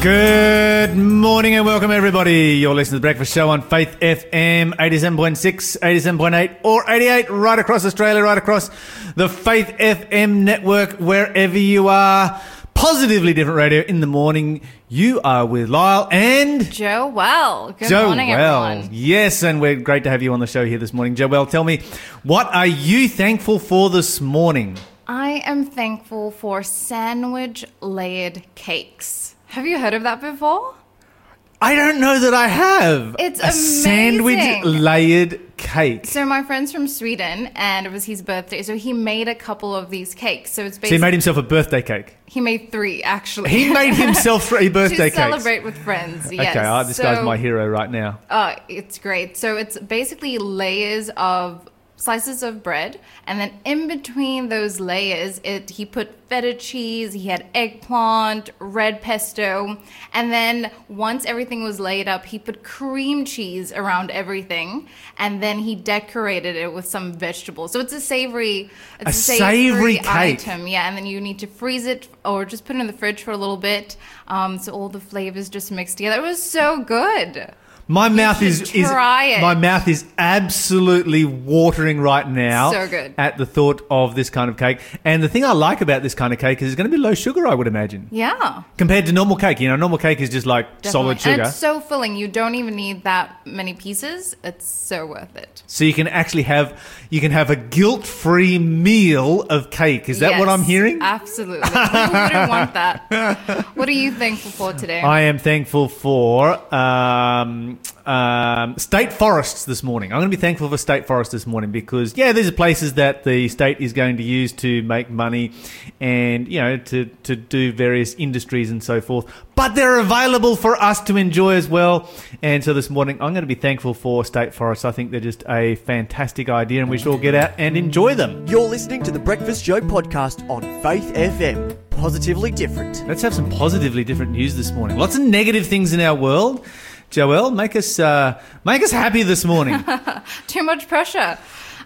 Good morning and welcome everybody. You're listening to the Breakfast Show on Faith FM 87.6, 87.8 or 88 right across Australia, right across the Faith FM network, wherever you are. Positively different radio in the morning. You are with Lyle and Joelle. Good Joe morning, Well. everyone. Yes, and we're great to have you on the show here this morning. Joelle, tell me, what are you thankful for this morning? I am thankful for sandwich layered cakes. Have you heard of that before? I don't know that I have. It's a sandwich layered cake. So my friend's from Sweden, and it was his birthday, so he made a couple of these cakes. So it's So he made himself a birthday cake. he made three actually. He made himself three birthday to cakes. celebrate with friends. Yes. Okay, this guy's So- my hero right now. Oh, it's great. So it's basically layers of slices of bread, and then in between those layers, it he put feta cheese, he had eggplant, red pesto, and then once everything was laid up, he put cream cheese around everything, and then he decorated it with some vegetables. So it's a savory, it's A savory cake. item, yeah. And then you need to freeze it or just put it in the fridge for a little bit, um, so all the flavors just mix together. It was so good. My mouth is, is it. my mouth is absolutely watering right now. So good. at the thought of this kind of cake. And the thing I like about this kind of cake is it's going to be low sugar, I would imagine, Yeah. compared to normal cake. You know, normal cake is just like solid sugar. And it's so filling. You don't even need that many pieces. It's so worth it. so you can actually have you can have a guilt-free meal of cake. Is that what I'm hearing? Absolutely. Who wouldn't want that? What are you thankful for today? I am thankful for um, um, state forests this morning. I'm going to be thankful for state forests this morning because, yeah, these are places that the state is going to use to make money and, you know, to, to do various industries and so forth. But they're available for us to enjoy as well. And so this morning, I'm going to be thankful for state forests. I think they're just a fantastic idea and we should all get out and enjoy them. You're listening to the Breakfast Show podcast on Faith FM. Positively different. Let's have some positively different news this morning. Lots of negative things in our world. Joelle, make us uh, make us happy this morning. Too much pressure.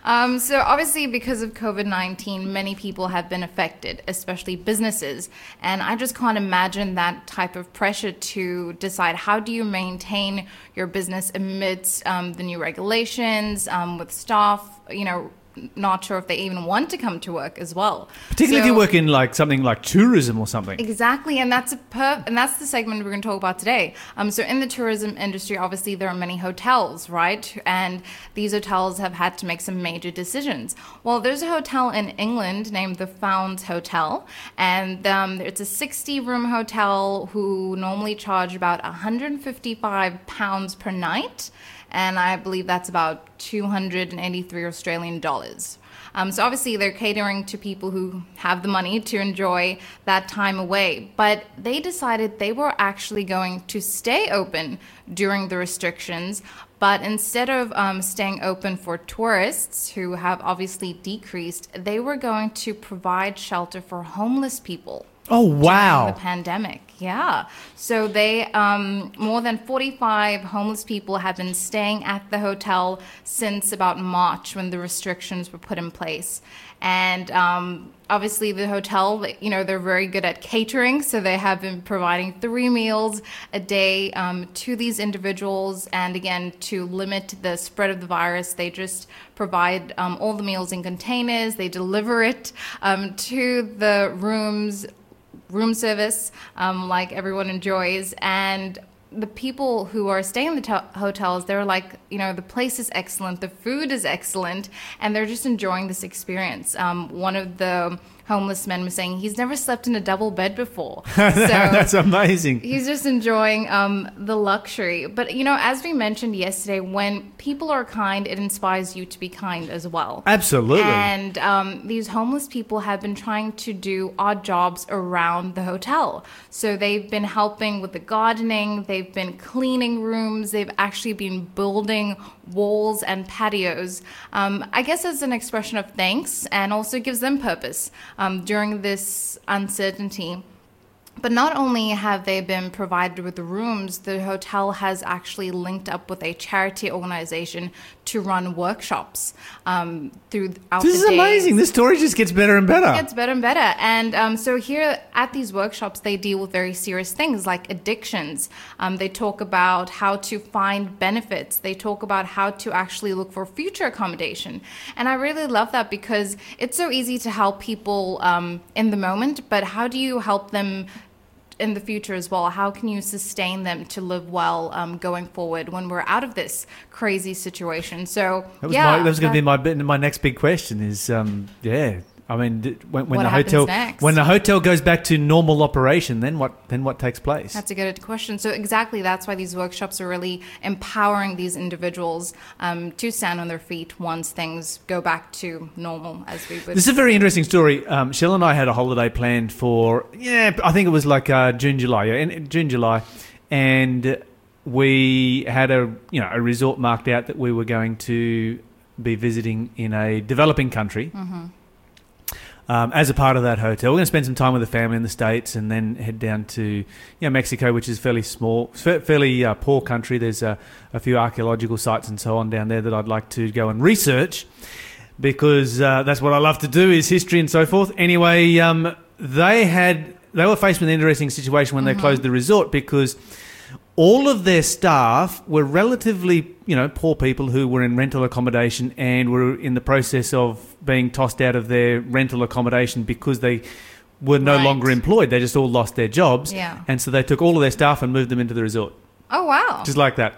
Um, so obviously, because of COVID nineteen, many people have been affected, especially businesses. And I just can't imagine that type of pressure to decide how do you maintain your business amidst um, the new regulations um, with staff. You know, not sure if they even want to come to work as well. Particularly if you work in like something like tourism or something. Exactly, and that's a per- and that's the segment we're going to talk about today. Um, so in the tourism industry, obviously there are many hotels, right? And these hotels have had to make some major decisions. Well, there's a hotel in England named the Founds Hotel, and um, it's a 60-room hotel who normally charge about 155 pounds per night, and I believe that's about 283 Australian dollars. Um, so obviously they're catering to people who have the money to enjoy that time away. But they decided they were actually going to stay open during the restrictions. But instead of um, staying open for tourists who have obviously decreased, they were going to provide shelter for homeless people Oh wow! the pandemic. Yeah. So they, um, more than 45 homeless people have been staying at the hotel since about March when the restrictions were put in place. And um, obviously, the hotel, you know, they're very good at catering. So they have been providing three meals a day um, to these individuals. And again, to limit the spread of the virus, they just provide um, all the meals in containers, they deliver it um, to the rooms room service um, like everyone enjoys. And the people who are staying in the to- hotels they're like you know the place is excellent the food is excellent and they're just enjoying this experience. Um, one of the homeless men was saying he's never slept in a double bed before so That's amazing. He's just enjoying um, the luxury. But, you know, as we mentioned yesterday, when people are kind, it inspires you to be kind as well. Absolutely. And um, these homeless people have been trying to do odd jobs around the hotel. So they've been helping with the gardening, they've been cleaning rooms, they've actually been building walls and patios. Um, I guess as an expression of thanks and also gives them purpose um, during this uncertainty. but not only have they been provided with rooms, the hotel has actually linked up with a charity organization to run workshops um, throughout This the is day. amazing. This story just gets better and better. It gets better and better. And um, so here at these workshops, they deal with very serious things like addictions. Um, they talk about how to find benefits. They talk about how to actually look for future accommodation. And I really love that because it's so easy to help people um, in the moment, but how do you help them? In the future as well? How can you sustain them to live well um, going forward when we're out of this crazy situation? So That was, yeah, my, that was going to be my my next big question. Is um, yeah. I mean, d- when, when What the happens hotel next? when the hotel goes back to normal operation, then what then what takes place? That's a good question. So exactly, that's why these workshops are really empowering these individuals um, to stand on their feet once things go back to normal, as we would. This is a very interesting story. Um, Shell and I had a holiday planned for yeah, I think it was like uh, June, July, yeah, in June, July, and we had a you know a resort marked out that we were going to be visiting in a developing country. Um, as a part of that hotel, we're going to spend some time with the family in the states, and then head down to you know Mexico, which is fairly small, fairly uh, poor country. There's a, a few archaeological sites and so on down there that I'd like to go and research because uh, that's what I love to do is history and so forth. Anyway, um, they had they were faced with an interesting situation when they closed the resort because all of their staff were relatively you know poor people who were in rental accommodation and were in the process of being tossed out of their rental accommodation because they were no Right. longer employed. They just all lost their jobs, Yeah. and so they took all of their staff and moved them into the resort, oh wow! just like that.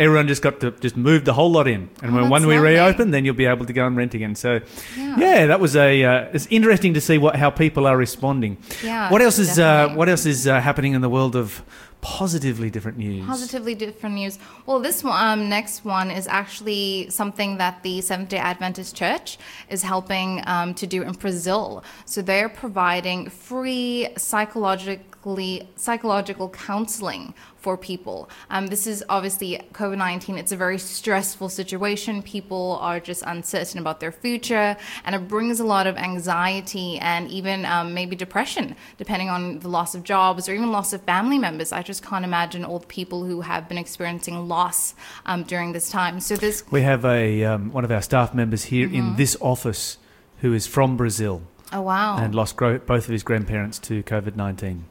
Everyone just got to just move the whole lot in, and Oh, when one we lovely. reopen, then you'll be able to go and rent again. So, Yeah. yeah, that was a. Uh, it's interesting to see what how people are responding. Yeah, What else is uh. What else is uh, happening in the world of positively different news? Positively different news. Well, this um, next one is actually something that the Seventh Day Adventist Church is helping um, to do in Brazil. So they're providing free psychologically psychological counseling for people. Um, this is obviously COVID nineteen. It's a very stressful situation. People are just uncertain about their future, and it brings a lot of anxiety and even um, maybe depression, depending on the loss of jobs or even loss of family members. I just can't imagine all the people who have been experiencing loss um, during this time. So this we have a um, one of our staff members here mm-hmm. in this office who is from Brazil. Oh, wow. And lost gro- both of his grandparents to COVID 19.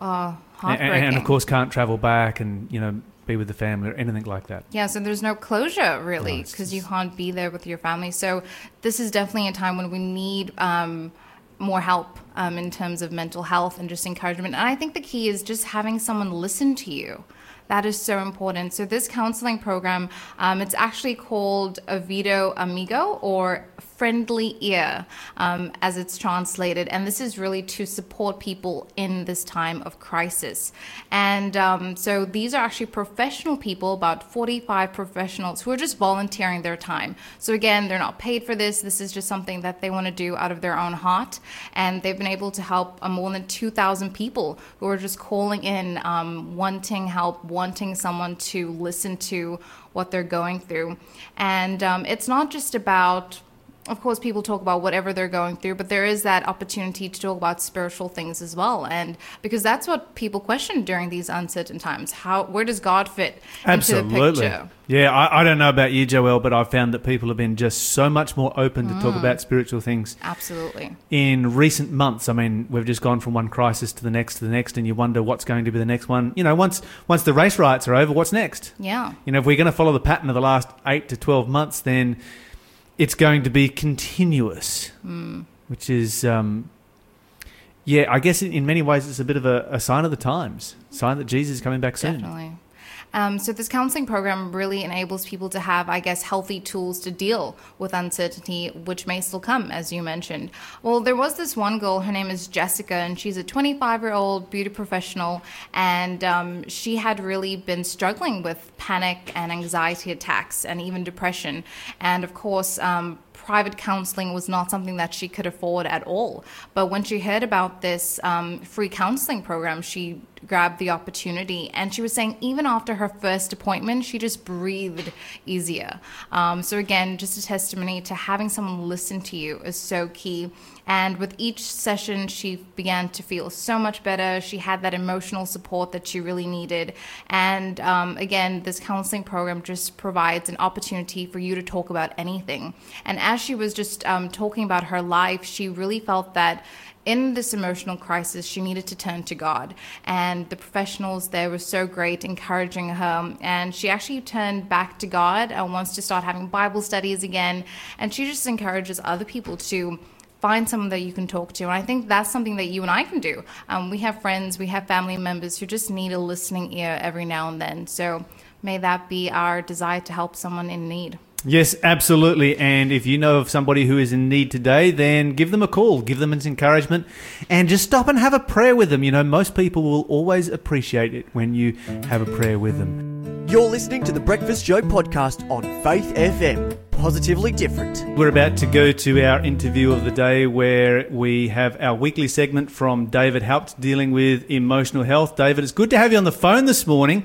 Ah, and, and, of course, can't travel back and, you know, be with the family or anything like that. Yeah, so there's no closure really because no, you can't be there with your family. So this is definitely a time when we need um, more help um, in terms of mental health and just encouragement. And I think the key is just having someone listen to you. That is so important. So this counseling program, um, it's actually called Ouvido Amigo or Friendly Ear, um, as it's translated. And this is really to support people in this time of crisis. And um, so these are actually professional people, about 45 professionals who are just volunteering their time. So again, they're not paid for this. This is just something that they want to do out of their own heart. And they've been able to help uh, more than 2,000 people who are just calling in, um, wanting help, wanting someone to listen to what they're going through. And um, it's not just about of course, people talk about whatever they're going through, but there is that opportunity to talk about spiritual things as well, and because that's what people question during these uncertain times. How, where does God fit into the Absolutely. Yeah, I, I don't know about you, Joel, but I've found that people have been just so much more open to Mm. talk about spiritual things Absolutely. in recent months. I mean, we've just gone from one crisis to the next to the next, and you wonder what's going to be the next one. You know, once once the race riots are over, what's next? Yeah. You know, if we're going to follow the pattern of the last eight to twelve months, then it's going to be continuous, Hmm. which is, um, yeah, I guess in, in many ways it's a bit of a, a sign of the times, sign that Jesus is coming back soon. Definitely. Um, so this counseling program really enables people to have, I guess, healthy tools to deal with uncertainty, which may still come, as you mentioned. Well, there was this one girl. Her name is Jessica, and she's a 25-year-old beauty professional, and um, she had really been struggling with panic and anxiety attacks, and even depression. And of course. Um, private counseling was not something that she could afford at all. But when she heard about this um, free counseling program, she grabbed the opportunity. And she was saying, even after her first appointment, she just breathed easier. Um, so, again, just a testimony to having someone listen to you is so key. And with each session, she began to feel so much better. She had that emotional support that she really needed. And um, again, this counseling program just provides an opportunity for you to talk about anything. And as she was just um, talking about her life, she really felt that in this emotional crisis, she needed to turn to God. And the professionals there were so great, encouraging her. And she actually turned back to God and wants to start having Bible studies again. And she just encourages other people to find someone that you can talk to. And I think that's something that you and I can do. Um, we have friends, we have family members who just need a listening ear every now and then. So may that be our desire to help someone in need. Yes, absolutely. And if you know of somebody who is in need today, then give them a call, give them an encouragement, and just stop and have a prayer with them. You know, most people will always appreciate it when you have a prayer with them. You're listening to the Breakfast Show podcast on Faith FM. Positively different. We're about to go to our interview of the day where we have our weekly segment from David Haupt dealing with emotional health. David, it's good to have you on the phone this morning.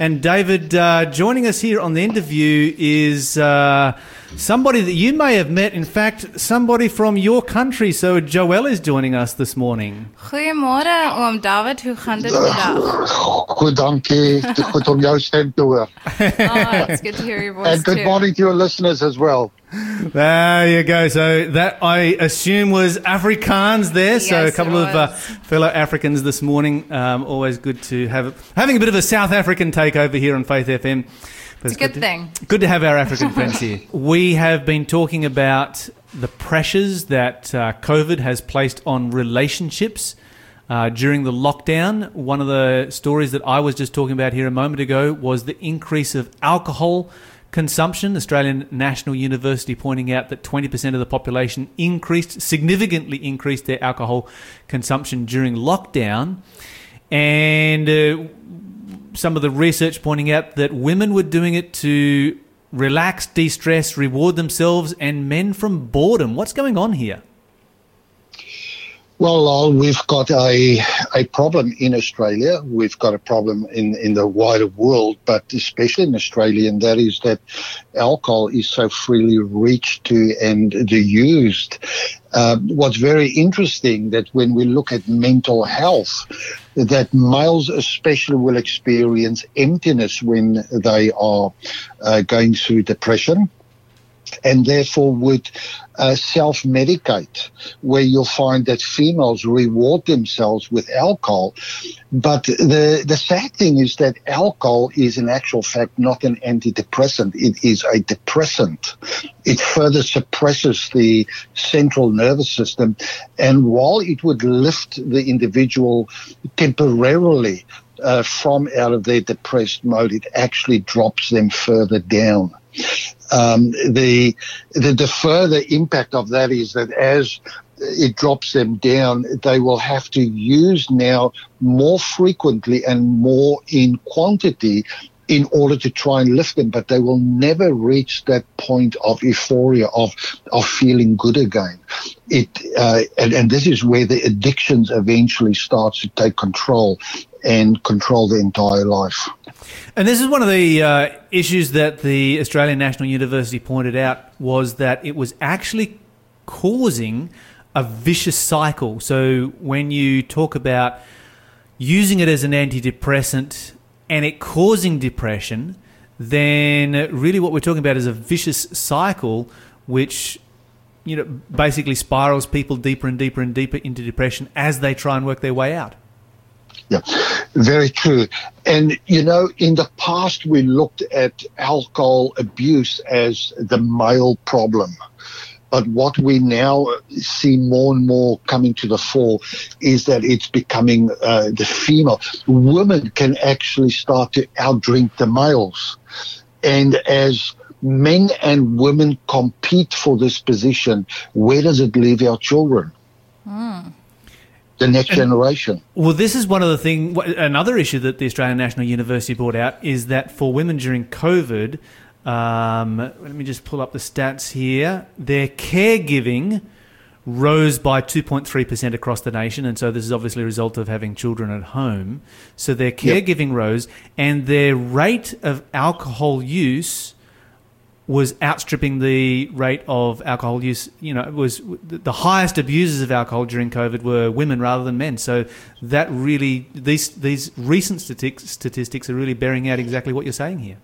And David, uh, joining us here on the interview is uh, somebody that you may have met. In fact, somebody from your country. So Joel is joining us this morning. Goeiemôre oom David, hoe gaan dit vandag? Goed, dankie. Goed om jou stem te hoor. Oh, it's good to hear your voice And good too. morning to your listeners as well. There you go. So that I assume was Afrikaans there. so a couple of uh, fellow Africans this morning. Um, always good to have having a bit of a South African takeover here on Faith FM. But It's a good to- thing. Good to have our African friends here. We have been talking about the pressures that uh, COVID has placed on relationships. Uh, during the lockdown, one of the stories that I was just talking about here a moment ago was the increase of alcohol consumption. Australian National University pointing out that 20% of the population increased, significantly increased their alcohol consumption during lockdown. And uh, some of the research pointing out that women were doing it to relax, de stress, reward themselves, and men from boredom. What's going on here? Well, Lol, we've got a a problem in Australia. We've got a problem in, in the wider world, but especially in Australia, and that is that alcohol is so freely reached to and used. Um, what's very interesting that when we look at mental health, that males especially will experience emptiness when they are uh, going through depression and therefore would uh, self medicate, where you'll find that females reward themselves with alcohol. But the, the sad thing is that alcohol is, in actual fact, not an antidepressant, it is a depressant. It further suppresses the central nervous system. And while it would lift the individual temporarily, uh, from out of their depressed mode, it actually drops them further down um, the, the the further impact of that is that as it drops them down, they will have to use now more frequently and more in quantity in order to try and lift them, but they will never reach that point of euphoria of of feeling good again. It uh, and, and this is where the addictions eventually starts to take control and control the entire life. And this is one of the uh, issues that the Australian National University pointed out was that it was actually causing a vicious cycle. So when you talk about using it as an antidepressant and it causing depression, then really what we're talking about is a vicious cycle which you know basically spirals people deeper and deeper and deeper into depression as they try and work their way out. Yeah, very true. And, you know, in the past, we looked at alcohol abuse as the male problem. But what we now see more and more coming to the fore is that it's becoming uh, the female. Women can actually start to outdrink the males. And as men and women compete for this position, where does it leave our children? The next generation. Well, this is one of the thing. Another issue that the Australian National University brought out is that for women during COVID, um, let me just pull up the stats here. Their caregiving rose by 2.3% across the nation, and so this is obviously a result of having children at home. So their Yep. caregiving rose, and their rate of alcohol use was outstripping the rate of alcohol use. You know, it was the highest abusers of alcohol during COVID were women rather than men. So that really these these recent statistics statistics are really bearing out exactly what you're saying here.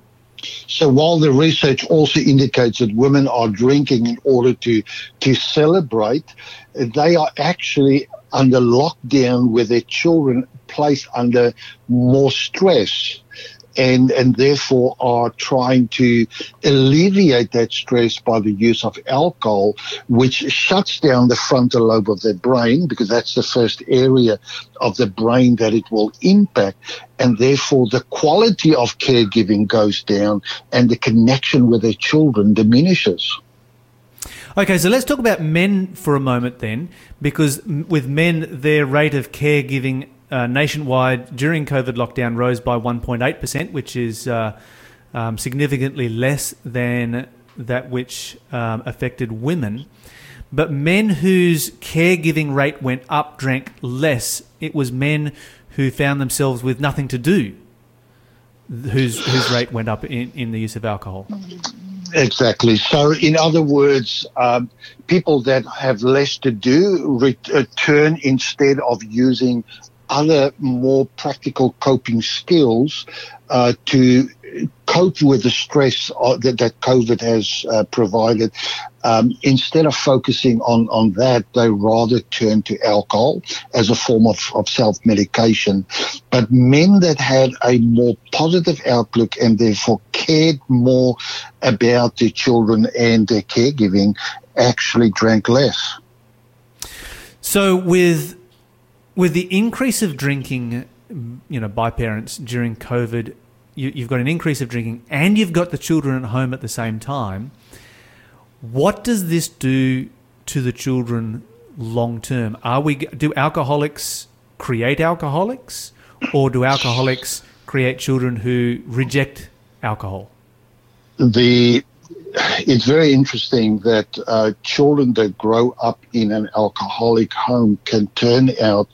So while the research also indicates that women are drinking in order to to celebrate, they are actually under lockdown with their children placed under more stress and, and therefore are trying to alleviate that stress by the use of alcohol, which shuts down the frontal lobe of their brain because that's the first area of the brain that it will impact. And therefore the quality of caregiving goes down and the connection with their children diminishes. Okay, so let's talk about men for a moment then, because with men, their rate of caregiving uh, nationwide during COVID lockdown rose by 1.8%, which is uh, um, significantly less than that which um, affected women. But men whose caregiving rate went up drank less. It was men who found themselves with nothing to do whose, whose rate went up in, in the use of alcohol. Exactly. So, in other words, um, people that have less to do return uh, instead of using other more practical coping skills uh, to cope with the stress uh, that, that COVID has uh, provided. Um, instead of focusing on, on that, they rather turn to alcohol as a form of, of self medication. But men that had a more positive outlook and therefore cared more about their children and their caregiving actually drank less. So, with with the increase of drinking, mm, you know, by parents during COVID, you, you've got an increase of drinking, and you've got the children at home at the same time. What does this do to the children long term? Are we do alcoholics create alcoholics, or do alcoholics create children who reject alcohol? The it's very interesting that uh, children that grow up in an alcoholic home can turn out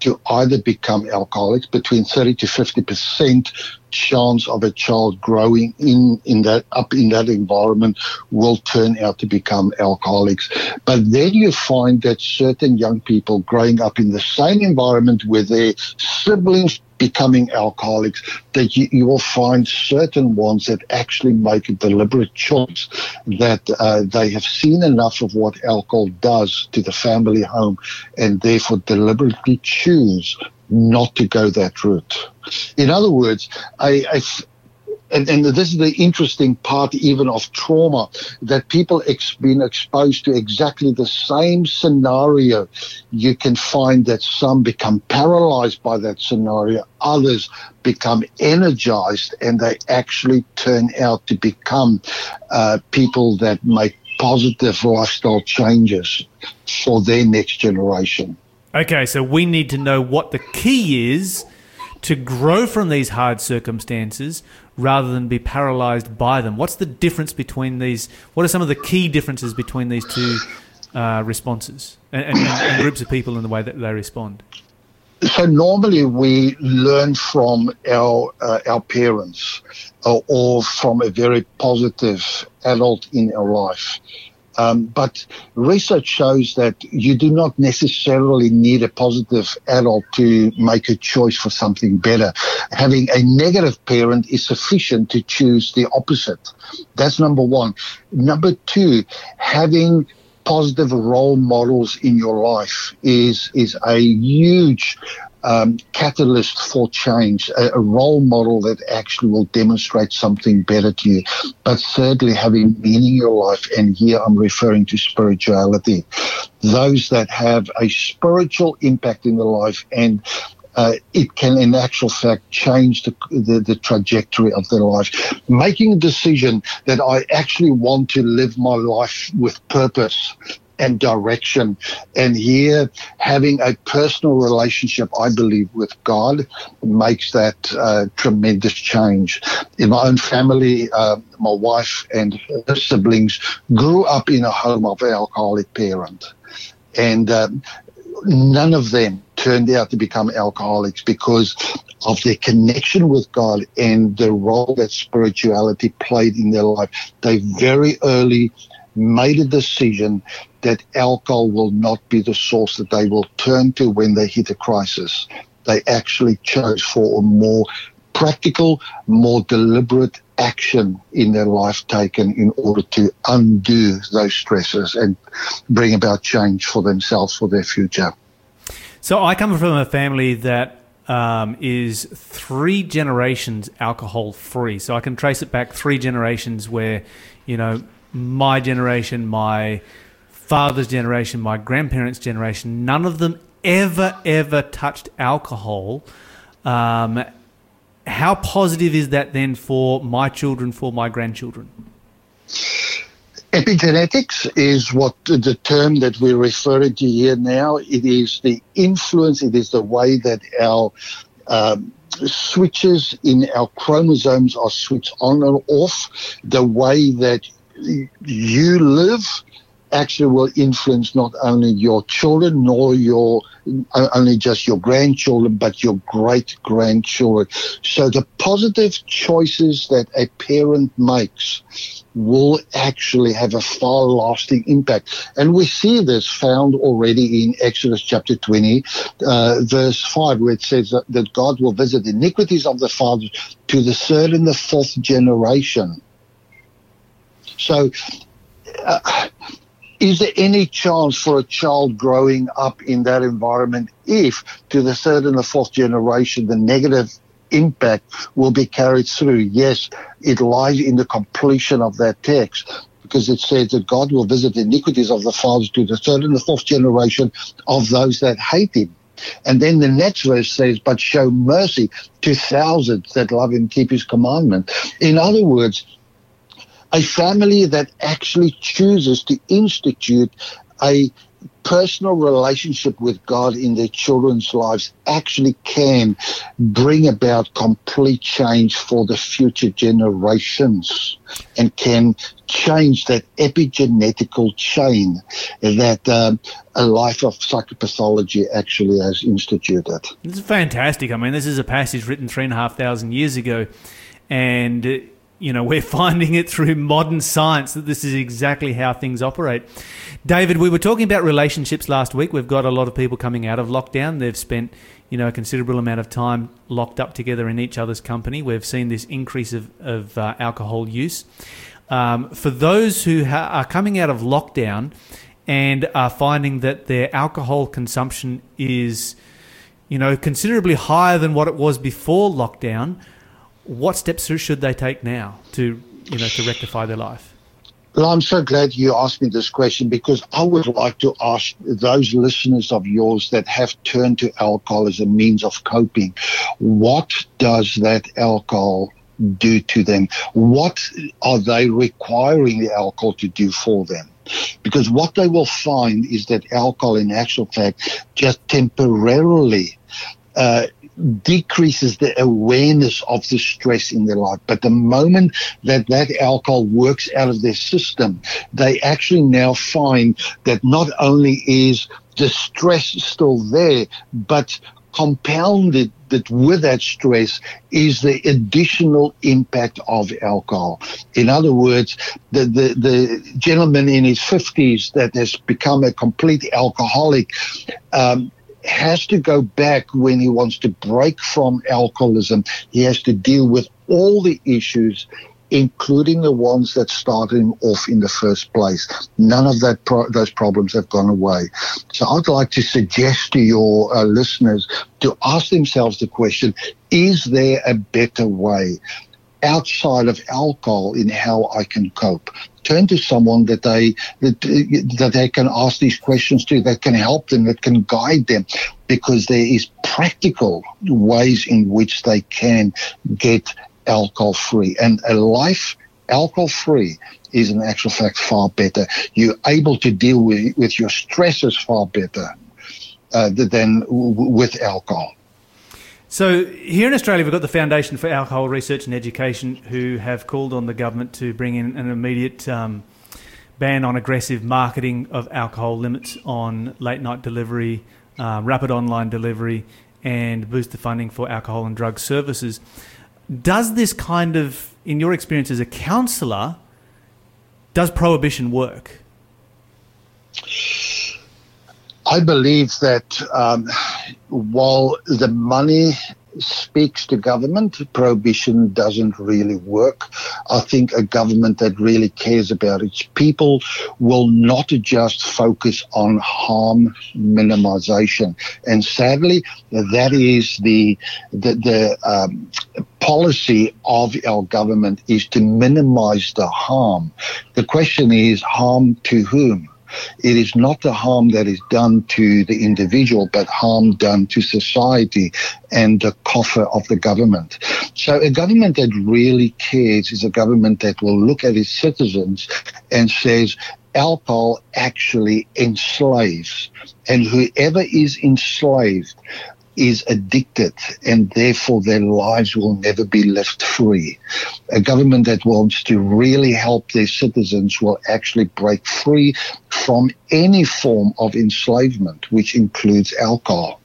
to either become alcoholics between 30 to 50 percent chance of a child growing in, in that up in that environment will turn out to become alcoholics. But then you find that certain young people growing up in the same environment with their siblings becoming alcoholics, that you, you, will find certain ones that actually make a deliberate choice that uh, they have seen enough of what alcohol does to the family home and therefore deliberately choose not to go that route. In other words, I, I and, and, this is the interesting part even of trauma that people ex- been exposed to exactly the same scenario. You can find that some become paralyzed by that scenario others become energized and they actually turn out to become uh, people that make positive lifestyle changes for their next generation. Okay so we need to know what the key is to grow from these hard circumstances rather than be paralyzed by them. What's the difference between these? What are some of the key differences between these two uh, responses and, and, and, groups of people in the way that they respond? So normally we learn from our uh, our parents or, or from a very positive adult in our life. Um, but research shows that you do not necessarily need a positive adult to make a choice for something better. Having a negative parent is sufficient to choose the opposite. That's number one. Number two, having positive role models in your life is is a huge um, catalyst for change, a, a, role model that actually will demonstrate something better to you. But thirdly, having meaning in your life, and here I'm referring to spirituality. Those that have a spiritual impact in their life and uh, it can, in actual fact, change the, the, the, trajectory of their life. Making a decision that I actually want to live my life with purpose and direction. And here, having a personal relationship, I believe, with God makes that uh, tremendous change. In my own family, uh, my wife and her siblings grew up in a home of an alcoholic parent. And uh, none of them turned out to become alcoholics because of their connection with God and the role that spirituality played in their life. They very early made a decision that alcohol will not be the source that they will turn to when they hit a crisis. They actually chose for a more practical, more deliberate action in their life taken in order to undo those stresses and bring about change for themselves for their future. So I come from a family that um, is three generations alcohol free. So I can trace it back three generations where, you know, my generation, my father's generation, my grandparents' generation, none of them ever, ever touched alcohol. Um, how positive is that then for my children, for my grandchildren? Epigenetics is what the term that we're referring to here now. It is the influence, it is the way that our um, switches in our chromosomes are switched on and off, the way that you live actually will influence not only your children nor your only just your grandchildren but your great grandchildren so the positive choices that a parent makes will actually have a far lasting impact. And we see this found already in exodus chapter 20 uh, verse 5 where it says that, that god will visit iniquities of the fathers to the third and the fourth generation. So uh, is there any chance for a child growing up in that environment if to the third and the fourth generation the negative impact will be carried through? Yes, it lies in the completion of that text because it says that God will visit the iniquities of the fathers to the third and the fourth generation of those that hate him. And then the next verse says, but show mercy to thousands that love him, keep his commandment. In other words, a family that actually chooses to institute a personal relationship with God in their children's lives actually can bring about complete change for the future generations and can change that epigenetical chain that um, a life of psychopathology actually has instituted. Is fantastic. I mean, this is a passage written three and a half thousand years ago, and you know, we're finding it through modern science that this is exactly how things operate. David, we were talking about relationships last week. We've got a lot of people coming out of lockdown. They've spent, you know, a considerable amount of time locked up together in each other's company. We've seen this increase of, of uh, alcohol use. Um, for those who ha- are coming out of lockdown and are finding that their alcohol consumption is, you know, considerably higher than what it was before lockdown, what steps should they take now to you know to rectify their life? Well, I'm so glad you asked me this question because I would like to ask those listeners of yours that have turned to alcohol as a means of coping, what does that alcohol do to them? What are they requiring the alcohol to do for them? Because what they will find is that alcohol, in actual fact, just temporarily uh, decreases the awareness of the stress in their life. But the moment that that alcohol works out of their system, they actually now find that not only is the stress still there, but compounded that with that stress is the additional impact of alcohol. In other words, the, the, the gentleman in his 50s that has become a complete alcoholic um, has to go back when he wants to break from alcoholism. He has to deal with all the issues including the ones that started him off in the first place. None of that pro- those problems have gone away. So I'd like to suggest to your uh, listeners to ask themselves the question, is there a better way? Outside of alcohol in how I can cope. Turn to someone that they that, that they can ask these questions to, that can help them, that can guide them, because there is practical ways in which they can get alcohol free and a life alcohol free is in actual fact far better. You're able to deal with, with your stresses far better uh, than w- with alcohol. So here in Australia, we've got the Foundation for Alcohol Research and Education, who have called on the government to bring in an immediate um, ban on aggressive marketing of alcohol, limits on late night delivery, uh, rapid online delivery, and boost the funding for alcohol and drug services. Does this kind of, in your experience as a counsellor, does prohibition work? I believe that um, while the money speaks to government, prohibition doesn't really work. I think a government that really cares about its people will not just focus on harm minimization. And sadly, that is the the, the um, policy of our government is to minimize the harm. The question is harm to whom? It is not the harm that is done to the individual, but harm done to society and the coffer of the government. So a government that really cares is a government that will look at its citizens and says, alcohol actually enslaves. And whoever is enslaved is addicted and therefore their lives will never be left free. A government that wants to really help their citizens will actually break free from any form of enslavement, which includes alcohol.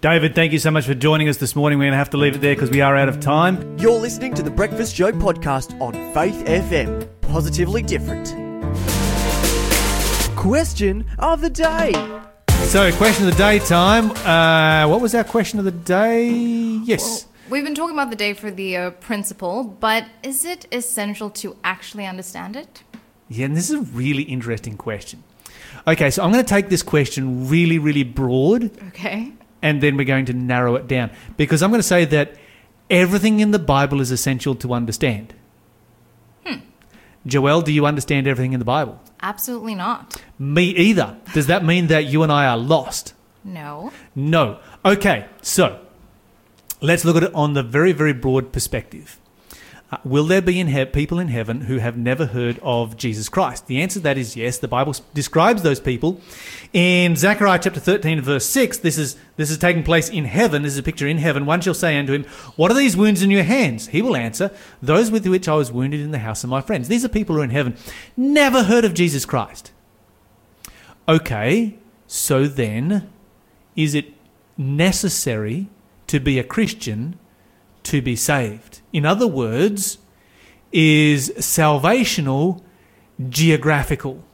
David, thank you so much for joining us this morning. We're going to have to leave it there because we are out of time. You're listening to the Breakfast Show podcast on Faith FM. Positively different. Question of the day. So, question of the day time. Uh, what was our question of the day? Yes. We've been talking about the day for the uh, principle, but is it essential to actually understand it? Yeah, and this is a really interesting question. Okay, so I'm going to take this question really, really broad, Okay. and then we're going to narrow it down because I'm going to say that everything in the Bible is essential to understand. Joelle, do you understand everything in the Bible? Absolutely not. Me either. Does that mean that you and I are lost? No. No. Okay, so let's look at it on the very, very broad perspective. Will there be in he- people in heaven who have never heard of Jesus Christ? The answer to that is yes. The Bible describes those people in Zechariah chapter 13, verse 6. This is, this is taking place in heaven. This is a picture in heaven. One shall say unto him, What are these wounds in your hands? He will answer, Those with which I was wounded in the house of my friends. These are people who are in heaven. Never heard of Jesus Christ. Okay, so then, is it necessary to be a Christian to be saved? In other words, is salvational geographical?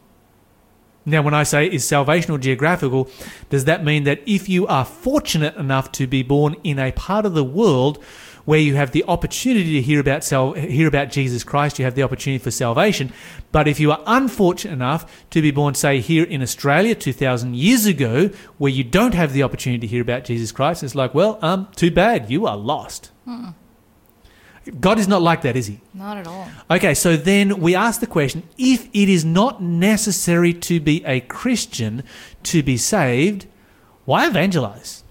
Now, when I say is salvational geographical, does that mean that if you are fortunate enough to be born in a part of the world where you have the opportunity to hear about sal- hear about Jesus Christ, you have the opportunity for salvation. But if you are unfortunate enough to be born, say, here in Australia 2,000 years ago, where you don't have the opportunity to hear about Jesus Christ, it's like, well, um, too bad, you are lost. God is not like that, is he? Not at all. Okay, so then we ask the question if it is not necessary to be a Christian to be saved, why evangelize?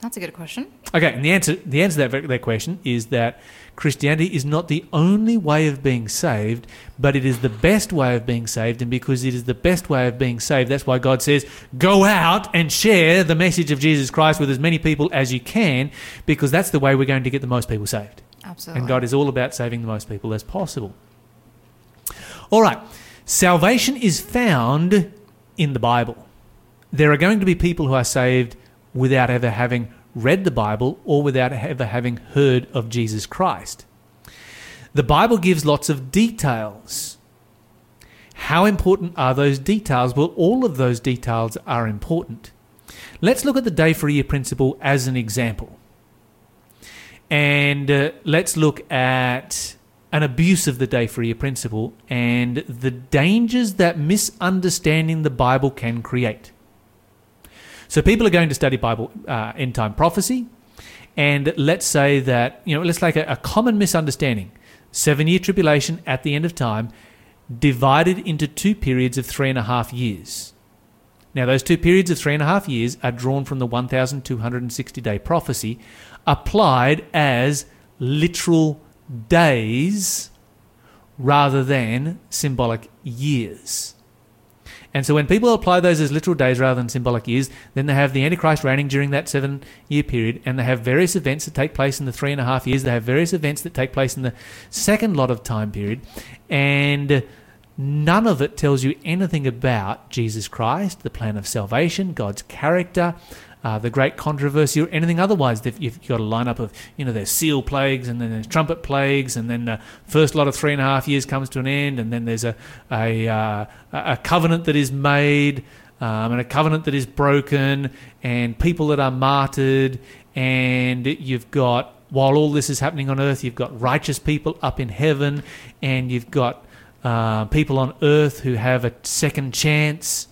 That's a good question. Okay, and the answer the answer to that, that question is that Christianity is not the only way of being saved, but it is the best way of being saved, and because it is the best way of being saved, that's why God says, "Go out and share the message of Jesus Christ with as many people as you can, because that's the way we're going to get the most people saved." Absolutely. And God is all about saving the most people as possible. All right, salvation is found in the Bible. There are going to be people who are saved without ever having read the Bible or without ever having heard of Jesus Christ. The Bible gives lots of details. How important are those details? Well, all of those details are important. Let's look at the day for year principle as an example. And uh, let's look at an abuse of the day for year principle and the dangers that misunderstanding the Bible can create. So people are going to study Bible uh, end time prophecy, and let's say that you know let's take a, a common misunderstanding: seven year tribulation at the end of time, divided into two periods of three and a half years. Now those two periods of three and a half years are drawn from the 1,260 day prophecy, applied as literal days rather than symbolic years. And so when people apply those as literal days rather than symbolic years, then they have the Antichrist reigning during that seven year period, and they have various events that take place in the three and a half years. They have various events that take place in the second lot of time period, and none of it tells you anything about Jesus Christ, the plan of salvation, God's character, uh, the great controversy or anything otherwise. You've got a lineup of, you know, there's seal plagues and then there's trumpet plagues and then the first lot of three and a half years comes to an end and then there's a, a, uh, a covenant that is made um, and a covenant that is broken and people that are martyred and you've got while all this is happening on earth you've got righteous people up in heaven and you've got uh, people on earth who have a second chance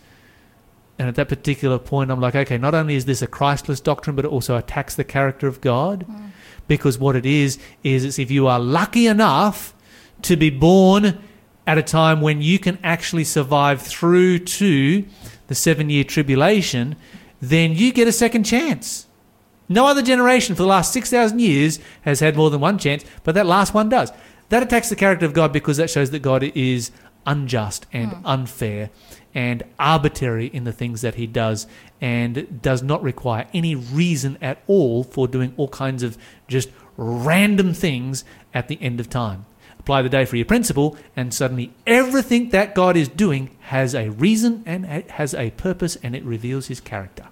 and at that particular point i'm like okay not only is this a christless doctrine but it also attacks the character of god mm. because what it is is it's if you are lucky enough to be born at a time when you can actually survive through to the seven year tribulation, then you get a second chance. No other generation for the last 6,000 years has had more than one chance, but that last one does. That attacks the character of God because that shows that God is unjust and mm. unfair and arbitrary in the things that he does and does not require any reason at all for doing all kinds of just random things at the end of time. Apply the day for year principle, and suddenly everything that God is doing has a reason and has a purpose and it reveals his character.